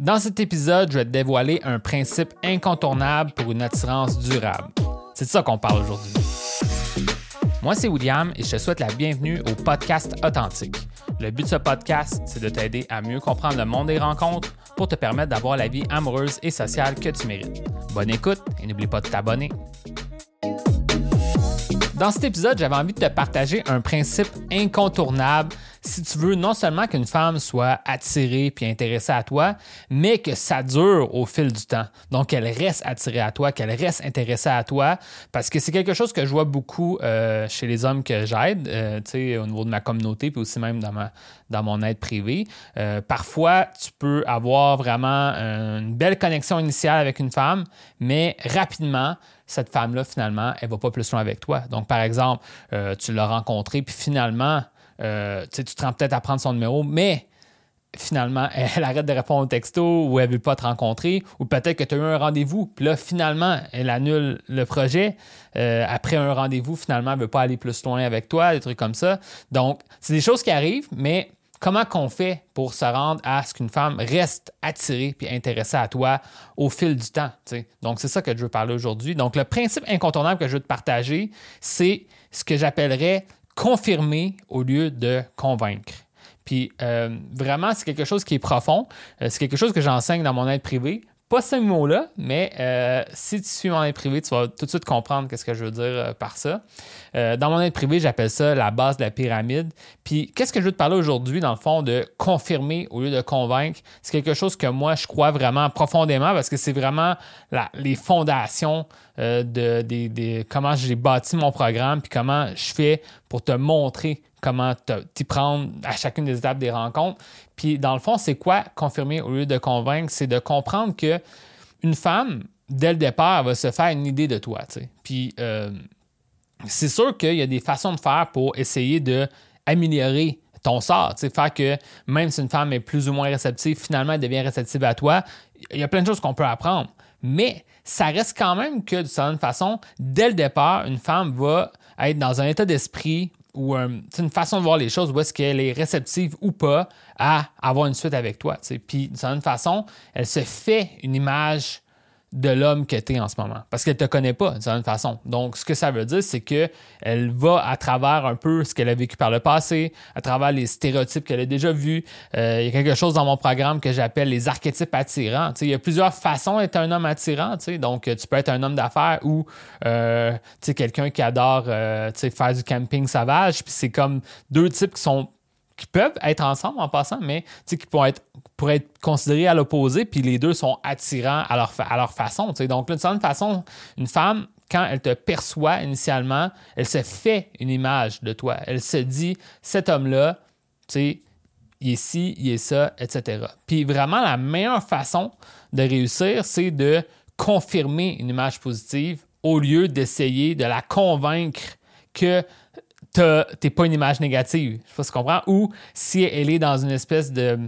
Dans cet épisode, je vais te dévoiler un principe incontournable pour une attirance durable. C'est de ça qu'on parle aujourd'hui. Moi, c'est William et je te souhaite la bienvenue au podcast Authentique. Le but de ce podcast, c'est de t'aider à mieux comprendre le monde des rencontres pour te permettre d'avoir la vie amoureuse et sociale que tu mérites. Bonne écoute et n'oublie pas de t'abonner. Dans cet épisode, j'avais envie de te partager un principe incontournable si tu veux non seulement qu'une femme soit attirée puis intéressée à toi, mais que ça dure au fil du temps. Donc, qu'elle reste attirée à toi, qu'elle reste intéressée à toi, parce que c'est quelque chose que je vois beaucoup euh, chez les hommes que j'aide, euh, tu sais, au niveau de ma communauté, puis aussi même dans, ma, dans mon aide privée. Euh, parfois, tu peux avoir vraiment une belle connexion initiale avec une femme, mais rapidement, cette femme-là, finalement, elle va pas plus loin avec toi. Donc, par exemple, tu l'as rencontrée, puis finalement, euh, tu te rends peut-être à prendre son numéro, mais finalement, elle arrête de répondre au texto ou elle ne veut pas te rencontrer, ou peut-être que tu as eu un rendez-vous, puis là, finalement, elle annule le projet. Euh, après un rendez-vous, finalement, elle ne veut pas aller plus loin avec toi, des trucs comme ça. Donc, c'est des choses qui arrivent, mais comment qu'on fait pour se rendre à ce qu'une femme reste attirée puis intéressée à toi au fil du temps? Donc, c'est ça que je veux parler aujourd'hui. Donc, le principe incontournable que je veux te partager, c'est ce que j'appellerais confirmer au lieu de convaincre. Puis euh, vraiment, c'est quelque chose qui est profond. Euh, c'est quelque chose que j'enseigne dans mon aide privée. Pas ce mot-là, mais euh, si tu suis mon aide privée, tu vas tout de suite comprendre qu'est-ce que je veux dire euh, par ça. Euh, dans mon aide privée, j'appelle ça la base de la pyramide. Puis, qu'est-ce que je veux te parler aujourd'hui, dans le fond, de confirmer au lieu de convaincre? C'est quelque chose que moi, je crois vraiment profondément parce que c'est vraiment les fondations de, de comment j'ai bâti mon programme puis comment je fais pour te montrer comment t'y prendre à chacune des étapes des rencontres. Puis dans le fond, c'est quoi confirmer au lieu de convaincre? C'est de comprendre que une femme, dès le départ, va se faire une idée de toi. Puis euh, c'est sûr qu'il y a des façons de faire pour essayer d'améliorer ton sort, faire que même si une femme est plus ou moins réceptive, finalement elle devient réceptive à toi. Il y a plein de choses qu'on peut apprendre. Mais ça reste quand même que, d'une certaine façon, dès le départ, une femme va être dans un état d'esprit ou euh, une façon de voir les choses où est-ce qu'elle est réceptive ou pas à avoir une suite avec toi. Puis d'une certaine façon, elle se fait une image de l'homme que tu es en ce moment. Parce qu'elle ne te connaît pas d'une façon. Donc, ce que ça veut dire, c'est qu'elle va à travers un peu ce qu'elle a vécu par le passé, à travers les stéréotypes qu'elle a déjà vus. Euh, il y a quelque chose dans mon programme que j'appelle les archétypes attirants. il y a plusieurs façons d'être un homme attirant. Donc, tu peux être un homme d'affaires ou euh, quelqu'un qui adore euh, faire du camping sauvage. Puis c'est comme deux types qui sont qui peuvent être ensemble en passant, mais qui pourraient être, pourraient être considérés à l'opposé, puis les deux sont attirants à leur, à leur façon. Donc, d'une certaine façon, une femme, quand elle te perçoit initialement, elle se fait une image de toi. Elle se dit, cet homme-là, il est ci, il est ça, etc. Puis vraiment, la meilleure façon de réussir, c'est de confirmer une image positive au lieu d'essayer de la convaincre que t'es pas une image négative. Je sais pas si tu comprends. Ou si elle est dans une espèce de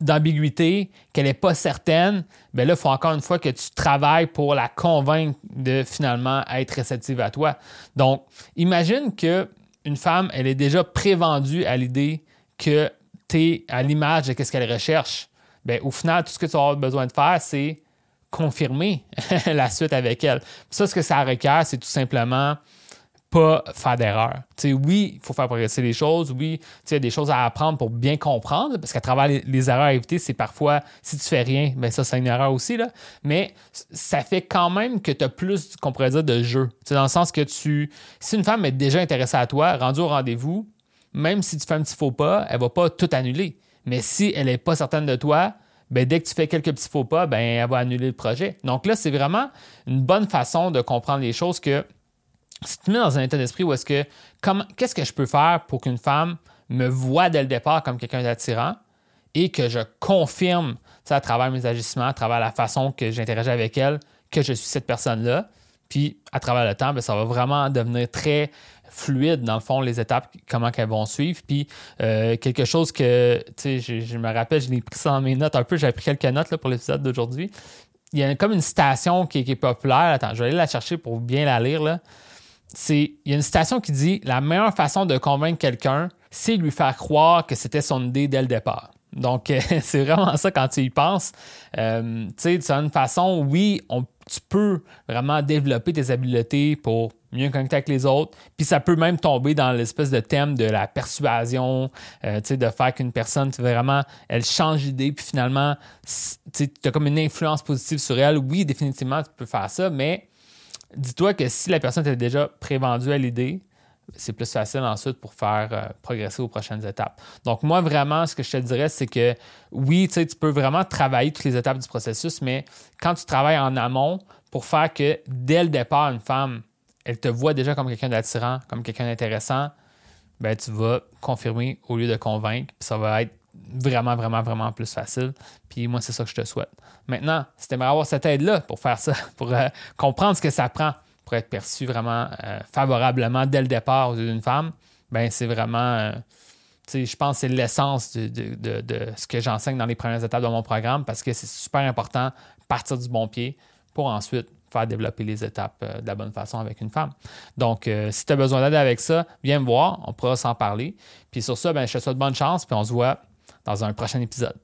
d'ambiguïté, qu'elle n'est pas certaine, ben là, il faut encore une fois que tu travailles pour la convaincre de finalement être réceptive à toi. Donc, imagine que une femme, elle est déjà prévendue à l'idée que tu es à l'image de ce qu'elle recherche. Ben, au final, tout ce que tu vas avoir besoin de faire, c'est confirmer la suite avec elle. ça, ce que ça requiert, c'est tout simplement pas faire d'erreur. Oui, il faut faire progresser les choses. Oui, il y a des choses à apprendre pour bien comprendre, parce qu'à travers les, erreurs à éviter, c'est parfois, si tu fais rien, ben ça, c'est une erreur aussi. Là. Mais ça fait quand même que tu as plus, qu'on pourrait dire, de jeu. dans le sens que tu. Si une femme est déjà intéressée à toi, rendue au rendez-vous, même si tu fais un petit faux pas, elle va pas tout annuler. Mais si elle n'est pas certaine de toi, ben, dès que tu fais quelques petits faux pas, ben, elle va annuler le projet. Donc là, c'est vraiment une bonne façon de comprendre les choses que si tu te mets dans un état d'esprit où est-ce que, qu'est-ce que je peux faire pour qu'une femme me voit dès le départ comme quelqu'un d'attirant et que je confirme à travers mes agissements, à travers la façon que j'interagis avec elle, que je suis cette personne-là. Puis à travers le temps, ben, ça va vraiment devenir très fluide, dans le fond, les étapes, comment elles vont suivre. Puis euh, quelque chose que, tu sais, je, me rappelle, je l'ai pris dans mes notes un peu, j'avais pris quelques notes là, pour l'épisode d'aujourd'hui. Il y a comme une citation qui, est populaire. Attends, je vais aller la chercher pour bien la lire. Là c'est il y a une citation qui dit la meilleure façon de convaincre quelqu'un, c'est lui faire croire que c'était son idée dès le départ. Donc, c'est vraiment ça quand tu y penses. Euh, tu sais, d'une façon, oui, tu peux vraiment développer tes habiletés pour mieux connecter avec les autres. Puis ça peut même tomber dans l'espèce de thème de la persuasion, euh, de faire qu'une personne, vraiment, elle change d'idée, puis finalement, tu as comme une influence positive sur elle. Oui, définitivement, tu peux faire ça, mais dis-toi que si la personne t'est déjà prévendue à l'idée, c'est plus facile ensuite pour faire euh, progresser aux prochaines étapes. Donc, moi, vraiment, ce que je te dirais, c'est que oui, tu peux vraiment travailler toutes les étapes du processus, mais quand tu travailles en amont pour faire que dès le départ, une femme, elle te voit déjà comme quelqu'un d'attirant, comme quelqu'un d'intéressant, ben, tu vas confirmer au lieu de convaincre, puis ça va être vraiment, vraiment, vraiment plus facile. Puis moi, c'est ça que je te souhaite. Maintenant, si tu aimerais avoir cette aide-là pour faire ça, pour euh, comprendre ce que ça prend pour être perçu vraiment euh, favorablement dès le départ aux yeux d'une femme, ben c'est vraiment, euh, je pense que c'est l'essence de, ce que j'enseigne dans les premières étapes de mon programme parce que c'est super important partir du bon pied pour ensuite faire développer les étapes euh, de la bonne façon avec une femme. Donc, si tu as besoin d'aide avec ça, viens me voir, on pourra s'en parler. Puis sur ça, ben, je te souhaite bonne chance, puis on se voit dans un prochain épisode.